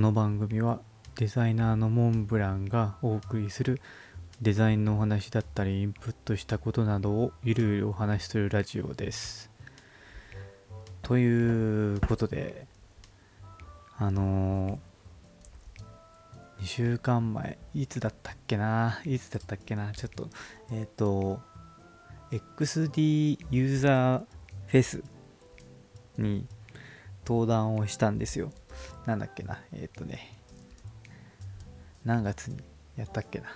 この番組はデザイナーのモンブランがお送りするデザインのお話だったりインプットしたことなどをゆるゆるお話しするラジオです。ということであのー、2週間前いつだったっけな？いつだったっけな？ちょっとえっ、と XD ユーザーフェスに登壇をしたんですよ。なんだっけな。えっ、とね。何月にやったっけな。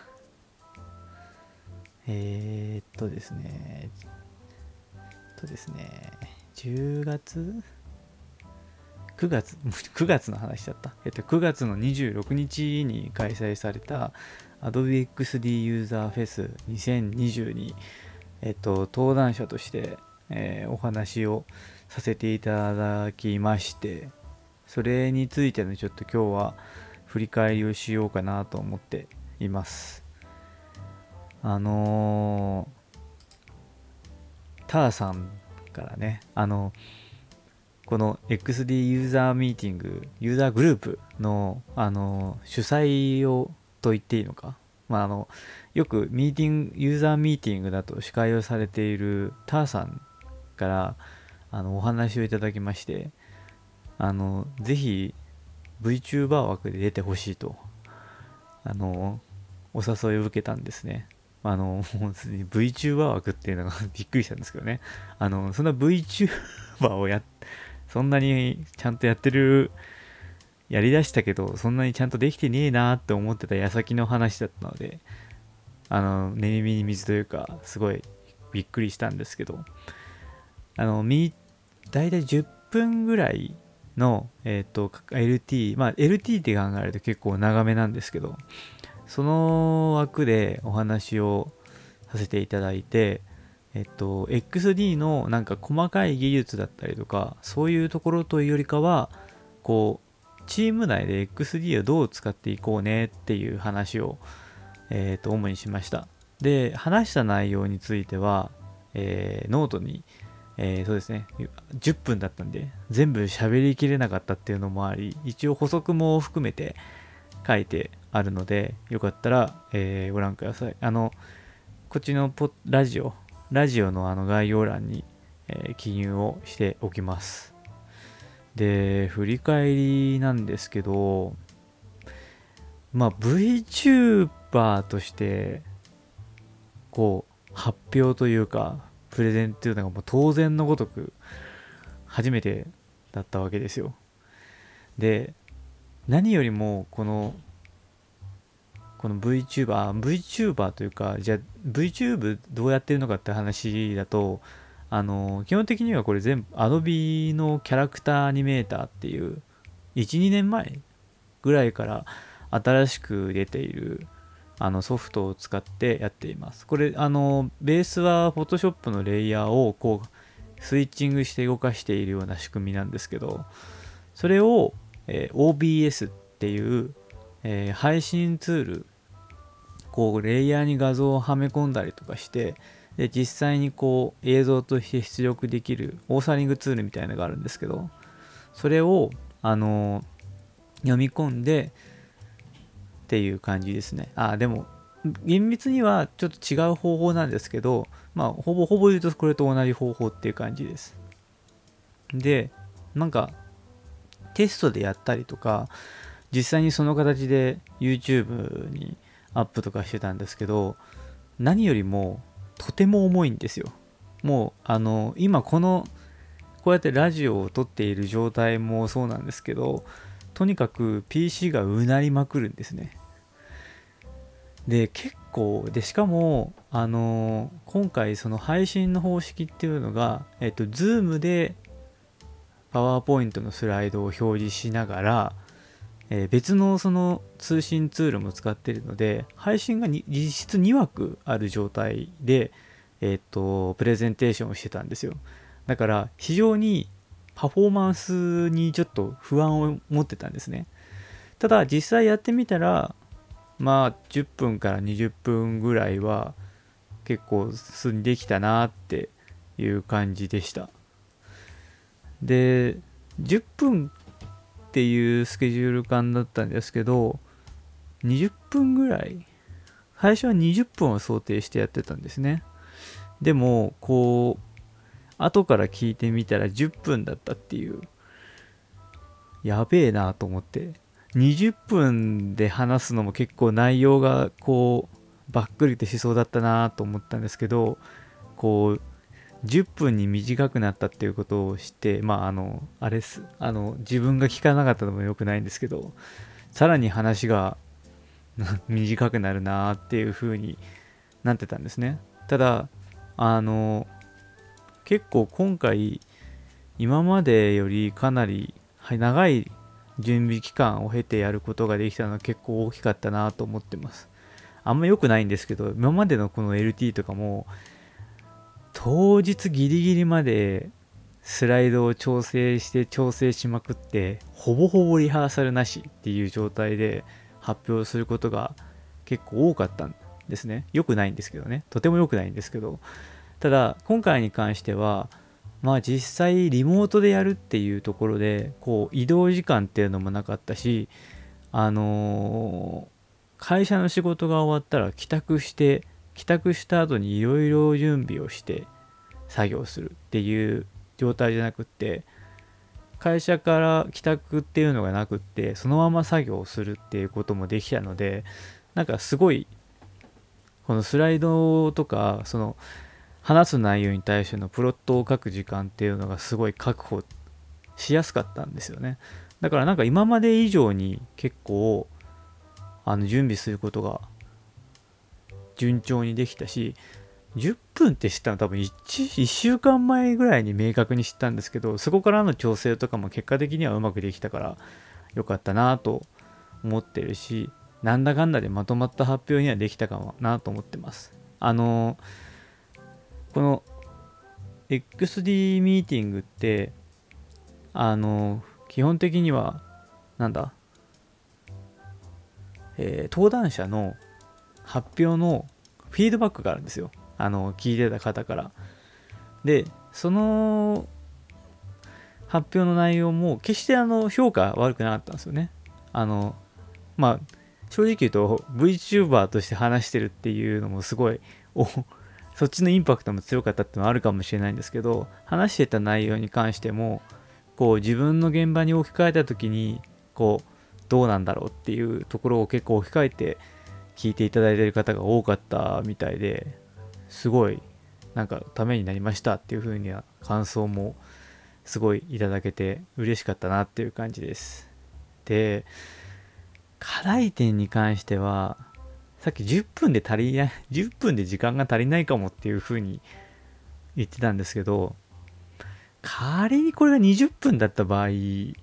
えー、っとですね。えっとですね。10月？9月？9月の話だった、えっと、9月の26日に開催された Adobe XD ユーザーフェス2020に、えっと、登壇者として、えーお話をさせていただきましてそれについてのちょっと今日は振り返りをしようかなと思っています。あのーターさんからねあのこの XD ユーザーミーティングユーザーグループのあの主催をと言っていいのか。まああのよくミーティングユーザーミーティングだと司会をされているターさんからあのお話をいただきましてあのぜひ VTuber 枠で出てほしいとあのお誘いを受けたんですね。あのもうすでに VTuber 枠っていうのが びっくりしたんですけどね。あのそんな VTuber をやそんなにちゃんとやってるやりだしたけどそんなにちゃんとできてねえなって思ってた矢先の話だったのであの寝耳に水というかすごいびっくりしたんですけど。あのみ大体10分ぐらいの、えっと LT まあ LT って考えると結構長めなんですけどその枠でお話をさせていただいてえっと XD のなんか細かい技術だったりとかそういうところというよりかはこうチーム内で XD をどう使っていこうねっていう話を、えっと主にしました。で話した内容については、えーノートにえーそうですね。10分だったんで全部喋りきれなかったっていうのもあり一応補足も含めて書いてあるのでよかったら、えーご覧ください。あのこっちのポラジオラジオのあの概要欄に、えー記入をしておきます。で振り返りなんですけどまあ VTuber としてこう発表というかプレゼンっていうのがもう当然のごとく初めてだったわけですよ。で何よりもこのこの VTuber VTuber というかじゃあ VTube どうやってるのかって話だとあの基本的にはこれ全部 Adobe のキャラクターアニメーターっていう12年前ぐらいから新しく出ているあのソフトを使ってやっています。これ、あの、ベースは Photoshop のレイヤーをこう、スイッチングして動かしているような仕組みなんですけど、それを、えー OBS っていう、えー配信ツール、こう、レイヤーに画像をはめ込んだりとかして、で、実際にこう、映像として出力できるオーサリングツールみたいなのがあるんですけど、それを、あの読み込んで、っていう感じですね。あ、でも、厳密にはちょっと違う方法なんですけど、まあ、ほぼほぼ言うとこれと同じ方法っていう感じです。で、なんか、テストでやったりとか、実際にその形で YouTube にアップとかしてたんですけど、何よりもとても重いんですよ。もう、あの、今この、こうやってラジオを撮っている状態もそうなんですけど、とにかく PC がうなりまくるんですね。で結構でしかもあの今回その配信の方式っていうのがえっと Zoom で PowerPoint のスライドを表示しながら、えー別のその通信ツールも使ってるので配信が実質2枠ある状態でえっとプレゼンテーションをしてたんですよだから非常にパフォーマンスにちょっと不安を持ってたんですね。ただ実際やってみたらまあ10分から20分ぐらいは結構進んできたなっていう感じでした。で10分っていうスケジュール感だったんですけど20分ぐらい最初は20分を想定してやってたんですね。でもこう後から聞いてみたら10分だったっていう。やべえなと思って。20分で話すのも結構内容がこうばっくりとしそうだったなと思ったんですけどこう10分に短くなったっていうことを知ってまああのあれです。あの自分が聞かなかったのも良くないんですけどさらに話が 短くなるなっていう風になってたんですね。ただあの結構今回今までよりかなり長い準備期間を経てやることができたのは結構大きかったなと思ってます。あんま良くないんですけど今までのこの LT とかも当日ギリギリまでスライドを調整して調整しまくってほぼほぼリハーサルなしっていう状態で発表することが結構多かったんですね。良くないんですけどね。とても良くないんですけど。ただ今回に関してはまあ実際リモートでやるっていうところでこう移動時間っていうのもなかったしあのー、会社の仕事が終わったら帰宅して帰宅した後にいろいろ準備をして作業するっていう状態じゃなくって会社から帰宅っていうのがなくってそのまま作業をするっていうこともできたのでなんかすごいこのスライドとかその話す内容に対してのプロットを書く時間っていうのがすごい確保しやすかったんですよね。だからなんか今まで以上に結構あの準備することが順調にできたし10分って知ったの多分 1, 1週間前ぐらいに明確に知ったんですけどそこからの調整とかも結果的にはうまくできたからよかったなと思ってるしなんだかんだでまとまった発表にはできたかもなと思ってます。あのーこの XD ミーティングってあの基本的にはなんだ、えー、登壇者の発表のフィードバックがあるんですよ。あの聞いてた方から。でその発表の内容も決してあの評価悪くなかったんですよね。あのまあ正直言うと VTuber として話してるっていうのもすごいそっちのインパクトも強かったっていうのはあるかもしれないんですけど話してた内容に関してもこう自分の現場に置き換えた時にこうどうなんだろうっていうところを結構置き換えて聞いていただいてる方が多かったみたいですごいなんかためになりましたっていう風には感想もすごいいただけて嬉しかったなっていう感じです。で課題点に関してはさっき10分で足りない、10分で時間が足りないかもっていう風に言ってたんですけど、仮にこれが20分だった場合に、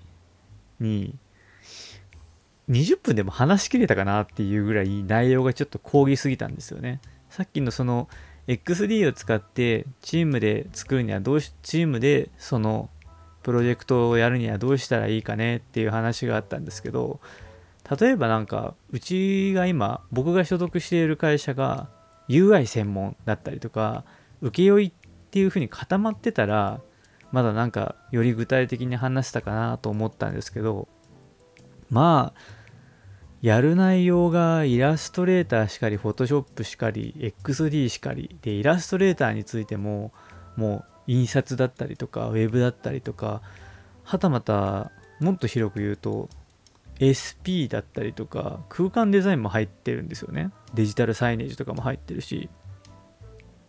20分でも話しきれたかなっていうぐらい内容がちょっと講義すぎたんですよね。さっきのその XD を使ってチームで作るにはどうし、チームでそのプロジェクトをやるにはどうしたらいいかねっていう話があったんですけど、例えばなんかうちが今僕が所属している会社が UI 専門だったりとか請負っていう風に固まってたらまだなんかより具体的に話したかなと思ったんですけどまあやる内容がイラストレーターしかり、フォトショップしかり、XD しかり、で、イラストレーターについても、もう印刷だったりとか、ウェブだったりとか、はたまた、もっと広く言うと、SP だったりとか空間デザインも入ってるんですよね。デジタルサイネージとかも入ってるし。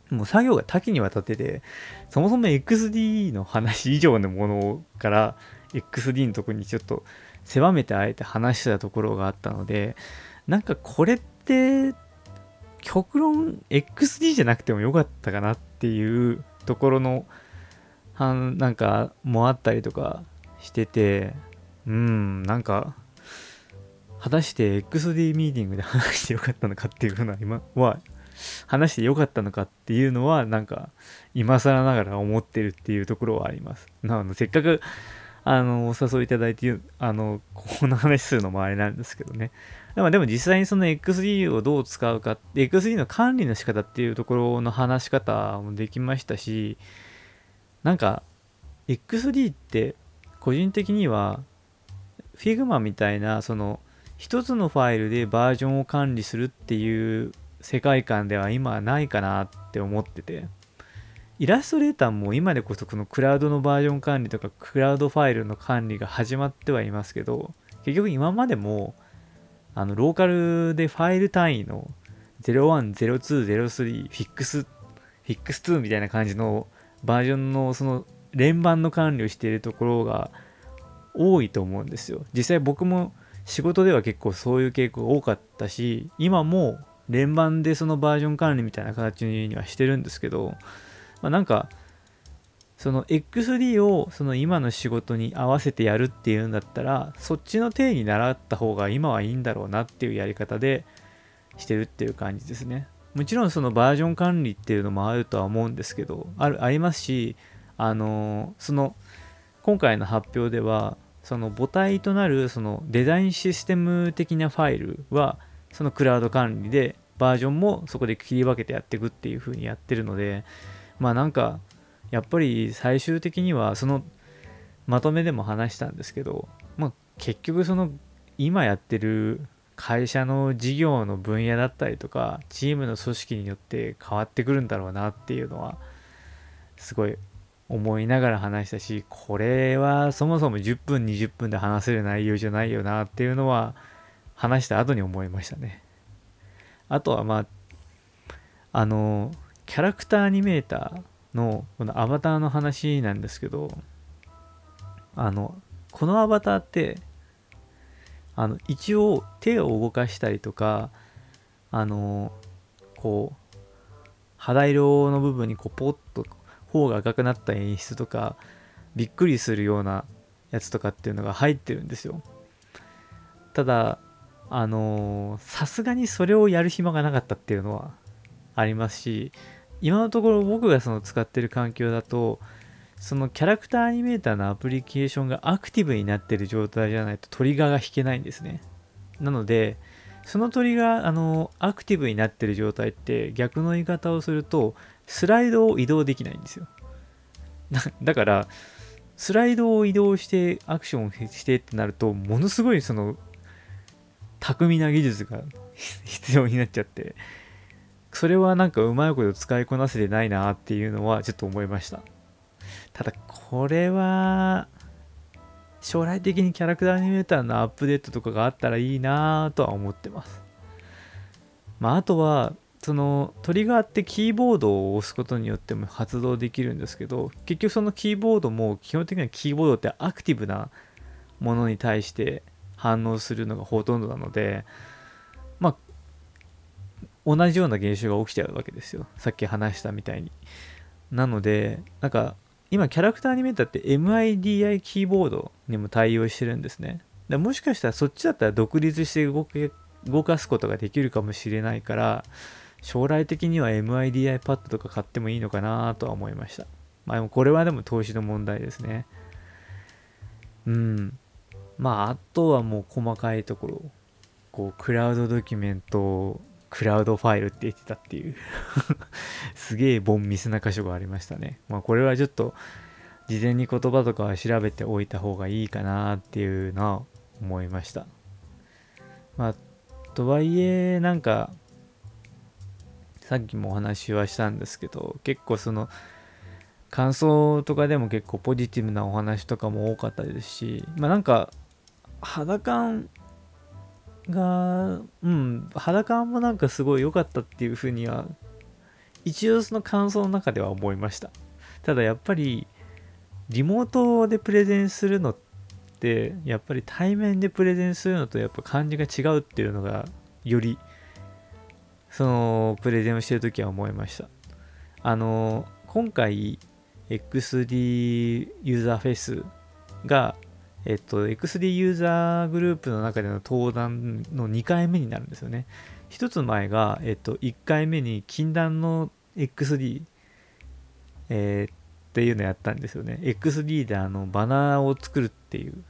もう作業が多岐にわたっててそもそも XD の話以上のものから XD のとこにちょっと狭めてあえて話してたところがあったのでなんかこれって極論 XD じゃなくてもよかったかなっていうところのなんかもあったりとかしててうんなんか果たして XD ミーティングで話してよかったのかっていうのは今は話してよかったのかっていうのはなんか今更ながら思ってるっていうところはあります。なのでせっかくあのお誘いいただいてあのこんな話するのもあれなんですけどね。でもでも実際にその XD をどう使うか XD の管理の仕方っていうところの話し方もできましたしなんか XD って個人的には Figma みたいなその一つのファイルでバージョンを管理するっていう世界観では今はないかなって思ってて。イラストレーターも今でこそこのクラウドのバージョン管理とかクラウドファイルの管理が始まってはいますけど結局今までもあのローカルでファイル単位の010203フィックスフィックス2みたいな感じのバージョンのその連番の管理をしているところが多いと思うんですよ。実際僕も仕事では結構そういう傾向が多かったし今も連番でそのバージョン管理みたいな形にはしてるんですけど、まあ、なんかその XD をその今の仕事に合わせてやるっていうんだったらそっちの体に習った方が今はいいんだろうなっていうやり方でしてるっていう感じですね。もちろんそのバージョン管理っていうのもあるとは思うんですけどあるありますしあのその今回の発表ではその母体となるそのデザインシステム的なファイルはそのクラウド管理でバージョンもそこで切り分けてやっていくっていう風にやってるのでまあなんかやっぱり最終的にはそのまとめでも話したんですけど、まあ、結局その今やってる会社の事業の分野だったりとかチームの組織によって変わってくるんだろうなっていうのはすごい思いながら話したしこれはそもそも10分20分で話せる内容じゃないよなっていうのは話した後に思いましたね。あとはまああのキャラクターアニメーターのこのアバターの話なんですけどあのこのアバターってあの一応手を動かしたりとかあのこう肌色の部分にこうポッと方が赤くなった演出とかびっくりするようなやつとかっていうのが入ってるんですよ。ただあのさすがにそれをやる暇がなかったっていうのはありますし今のところ僕がその使ってる環境だとそのキャラクターアニメーターのアプリケーションがアクティブになってる状態じゃないとトリガーが引けないんですね。なのでそのトリガーあのアクティブになってる状態って逆の言い方をするとスライドを移動できないんですよ。だからスライドを移動してアクションをしてってなるとものすごいその巧みな技術が 必要になっちゃってそれはなんかうまいこと使いこなせてないなっていうのはちょっと思いました。ただこれは将来的にキャラクターアニメーターのアップデートとかがあったらいいなとは思ってます。まああとはそのトリガーってキーボードを押すことによっても発動できるんですけど結局そのキーボードも基本的にはキーボードってアクティブなものに対して反応するのがほとんどなのでまあ同じような現象が起きちゃうわけですよ。さっき話したみたいに。なのでなんか今キャラクターアニメーターって MIDI キーボードにも対応してるんですね。でもしかしたらそっちだったら独立して動け動かすことができるかもしれないから将来的には MIDI パッドとか買ってもいいのかなとは思いました。まあでもこれはでも投資の問題ですね。うん。まああとはもう細かいところ、こうクラウドドキュメントクラウドファイルって言ってたっていう すげえボンミスな箇所がありましたね。まあこれはちょっと事前に言葉とかは調べておいた方がいいかなっていうのは思いました。まあとはいえなんかさっきもお話はしたんですけど結構その感想とかでも結構ポジティブなお話とかも多かったですしまあなんか肌感がうん肌感もなんかすごい良かったっていうふうには一応その感想の中では思いました。ただやっぱりリモートでプレゼンするのってやっぱり対面でプレゼンするのとやっぱ感じが違うっていうのがよりそのプレゼンをしてるときは思いました。あの、今回 XD ユーザーフェスが、えっと、XD ユーザーグループの中での登壇の2回目になるんですよね。一つ前が、えっと、1回目に禁断の XD、えー、っていうのやったんですよね。XD であのバナーを作るっていう、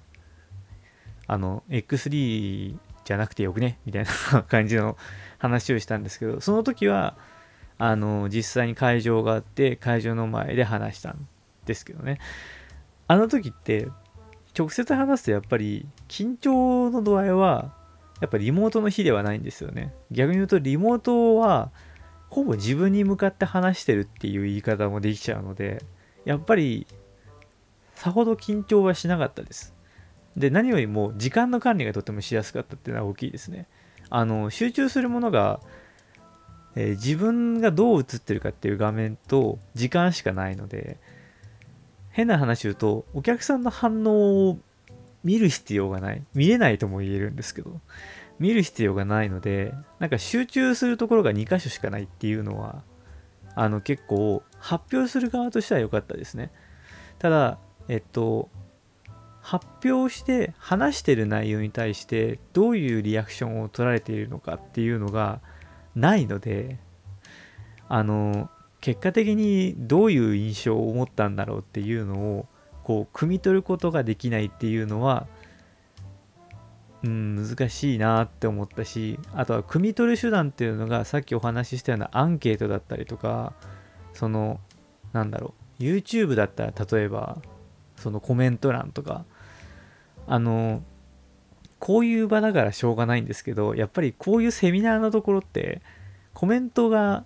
あの、XD じゃなくてよくねみたいな感じの話をしたんですけど、その時は、あの、実際に会場があって、会場の前で話したんですけどね。あの時って、直接話すとやっぱり緊張の度合いはやっぱリモートの日ではないんですよね。逆に言うとリモートはほぼ自分に向かって話してるっていう言い方もできちゃうのでやっぱりさほど緊張はしなかったです。で何よりも時間の管理がとてもしやすかったっていうのは大きいですね。あの集中するものが、えー、自分がどう映ってるかっていう画面と時間しかないので変な話言うとお客さんの反応を見る必要がない。見れないとも言えるんですけど見る必要がないのでなんか集中するところが2箇所しかないっていうのはあの結構発表する側としては良かったですね。ただえっと発表して話してる内容に対してどういうリアクションを取られているのかっていうのがないのであの結果的にどういう印象を持ったんだろうっていうのをこう汲み取ることができないっていうのはうん難しいなって思ったしあとは汲み取る手段っていうのがさっきお話ししたようなアンケートだったりとかそのなんだろう YouTube だったら例えばそのコメント欄とかあのこういう場だからしょうがないんですけどやっぱりこういうセミナーのところってコメントが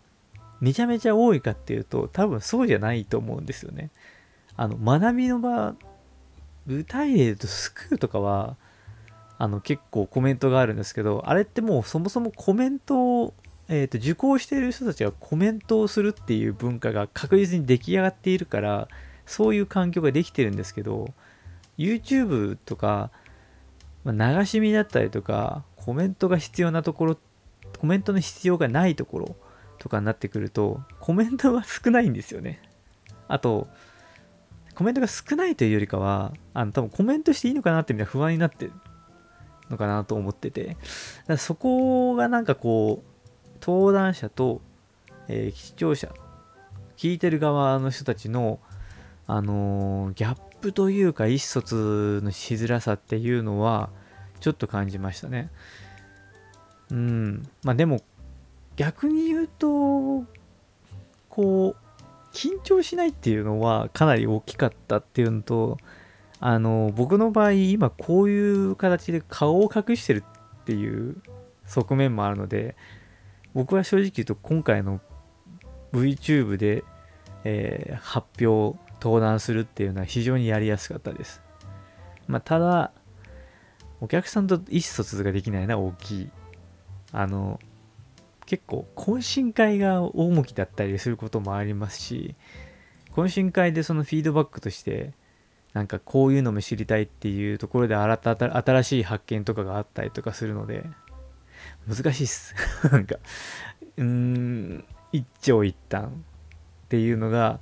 めちゃめちゃ多いかっていうと多分そうじゃないと思うんですよね。あの学びの場舞台で言うとスクールとかはあの結構コメントがあるんですけどあれってもうそもそもコメントを、えーと、受講している人たちがコメントをするっていう文化が確実に出来上がっているからそういう環境ができてるんですけど YouTube とか、まあ、流し見だったりとかコメントが必要なところコメントの必要がないところとかになってくるとコメントが少ないんですよね。あとコメントが少ないというよりかはあの多分コメントしていいのかなってみんな不安になってるのかなと思ってて。そこがなんかこう登壇者と、えー、視聴者聞いてる側の人たちのあのー、ギャップというか意思疎通のしづらさっていうのはちょっと感じましたね。うん。まあでも逆に言うとこう緊張しないっていうのはかなり大きかったっていうのとあの僕の場合今こういう形で顔を隠してるっていう側面もあるので僕は正直言うと今回の VTube で、えー、発表登壇するっていうのは非常にやりやすかったです、まあ、ただお客さんと意思疎通ができないのは大きい。あの結構懇親会が大向きだったりすることもありますし懇親会でそのフィードバックとしてなんかこういうのも知りたいっていうところで新た新しい発見とかがあったりとかするので難しいっす。なんかうーん一長一短っていうのが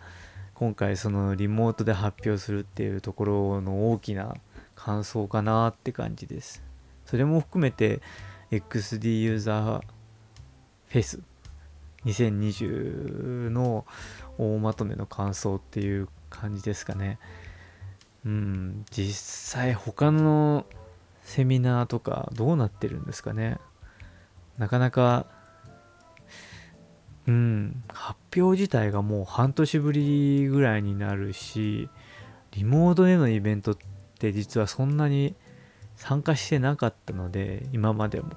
今回そのリモートで発表するっていうところの大きな感想かなって感じですそれも含めて XD ユーザーフェス2020の大まとめの感想っていう感じですかね。うん、実際他のセミナーとかどうなってるんですかね。なかなか、うん、発表自体がもう半年ぶりぐらいになるし、リモートでのイベントって実はそんなに参加してなかったので、今までも。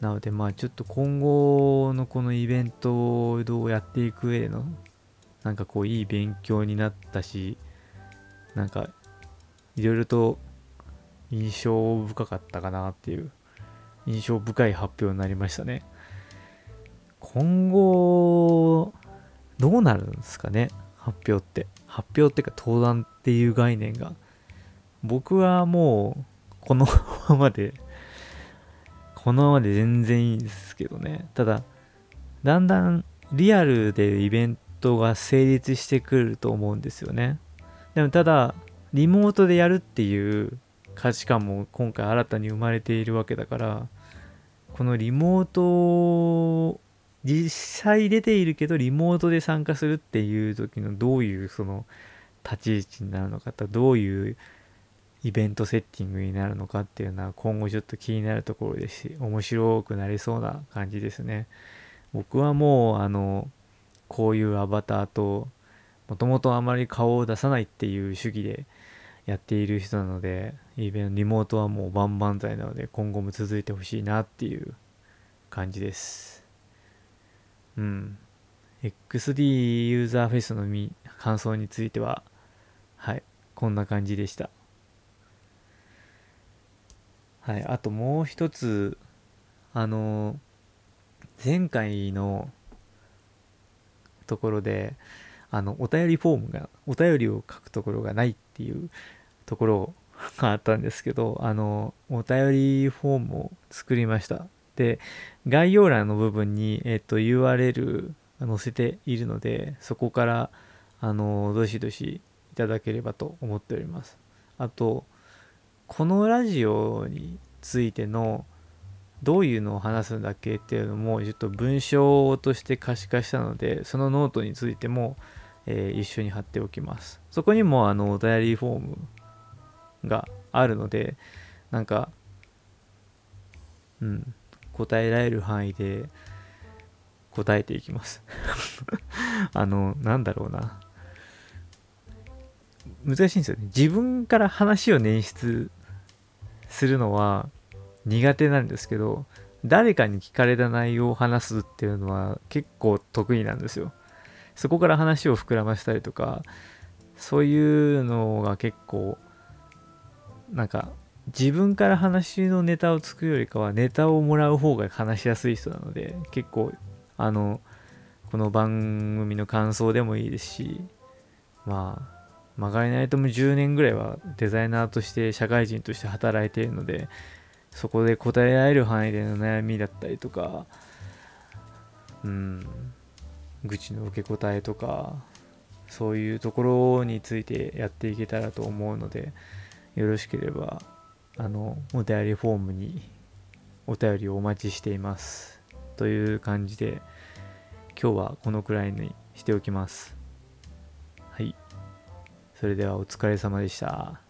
なのでまあちょっと今後のこのイベントをどうやっていく上でのなんかこういい勉強になったしなんかいろいろと印象深かったかなっていう印象深い発表になりましたね今後どうなるんですかね？発表って発表っていうか登壇っていう概念が僕はもうこのままでこのままで全然いいですけどね。ただ、だんだんリアルでイベントが成立してくると思うんですよね。でもただ、リモートでやるっていう価値観も今回新たに生まれているわけだから、このリモート、実際出ているけどリモートで参加するっていう時のどういうその立ち位置になるのかとどういうイベントセッティングになるのかっていうのは今後ちょっと気になるところですし面白くなりそうな感じですね。僕はもうあのこういうアバターともともとあまり顔を出さないっていう主義でやっている人なのでイベントリモートはもう万々歳なので今後も続いてほしいなっていう感じです。うん。XD ユーザーフェスの感想についてははい。こんな感じでした。はい。あともう一つあの前回のところであのお便りフォームがお便りを書くところがないっていうところがあったんですけど、あの、お便りフォームを作りました。で、概要欄の部分に、えっと、URL 載せているので、そこから、あの、どしどしいただければと思っております。あと、このラジオについての、どういうのを話すんだっけっていうのも、ちょっと文章として可視化したので、そのノートについても、えー、一緒に貼っておきます。そこにも、あの、お便りフォームがあるのでなんかうん答えられる範囲で答えていきます。あのなんだろうな。難しいんですよね。自分から話を捻出するのは苦手なんですけど誰かに聞かれた内容を話すっていうのは結構得意なんですよ。そこから話を膨らましたりとかそういうのが結構なんか自分から話のネタを作るよりかはネタをもらう方が話しやすい人なので結構あのこの番組の感想でもいいですしまあ曲がりないとも10年ぐらいはデザイナーとして社会人として働いているのでそこで答えられる範囲での悩みだったりとかうん愚痴の受け答えとかそういうところについてやっていけたらと思うのでよろしければあのお便りフォームにお便りをお待ちしていますという感じで今日はこのくらいにしておきます。はい。それではお疲れ様でした。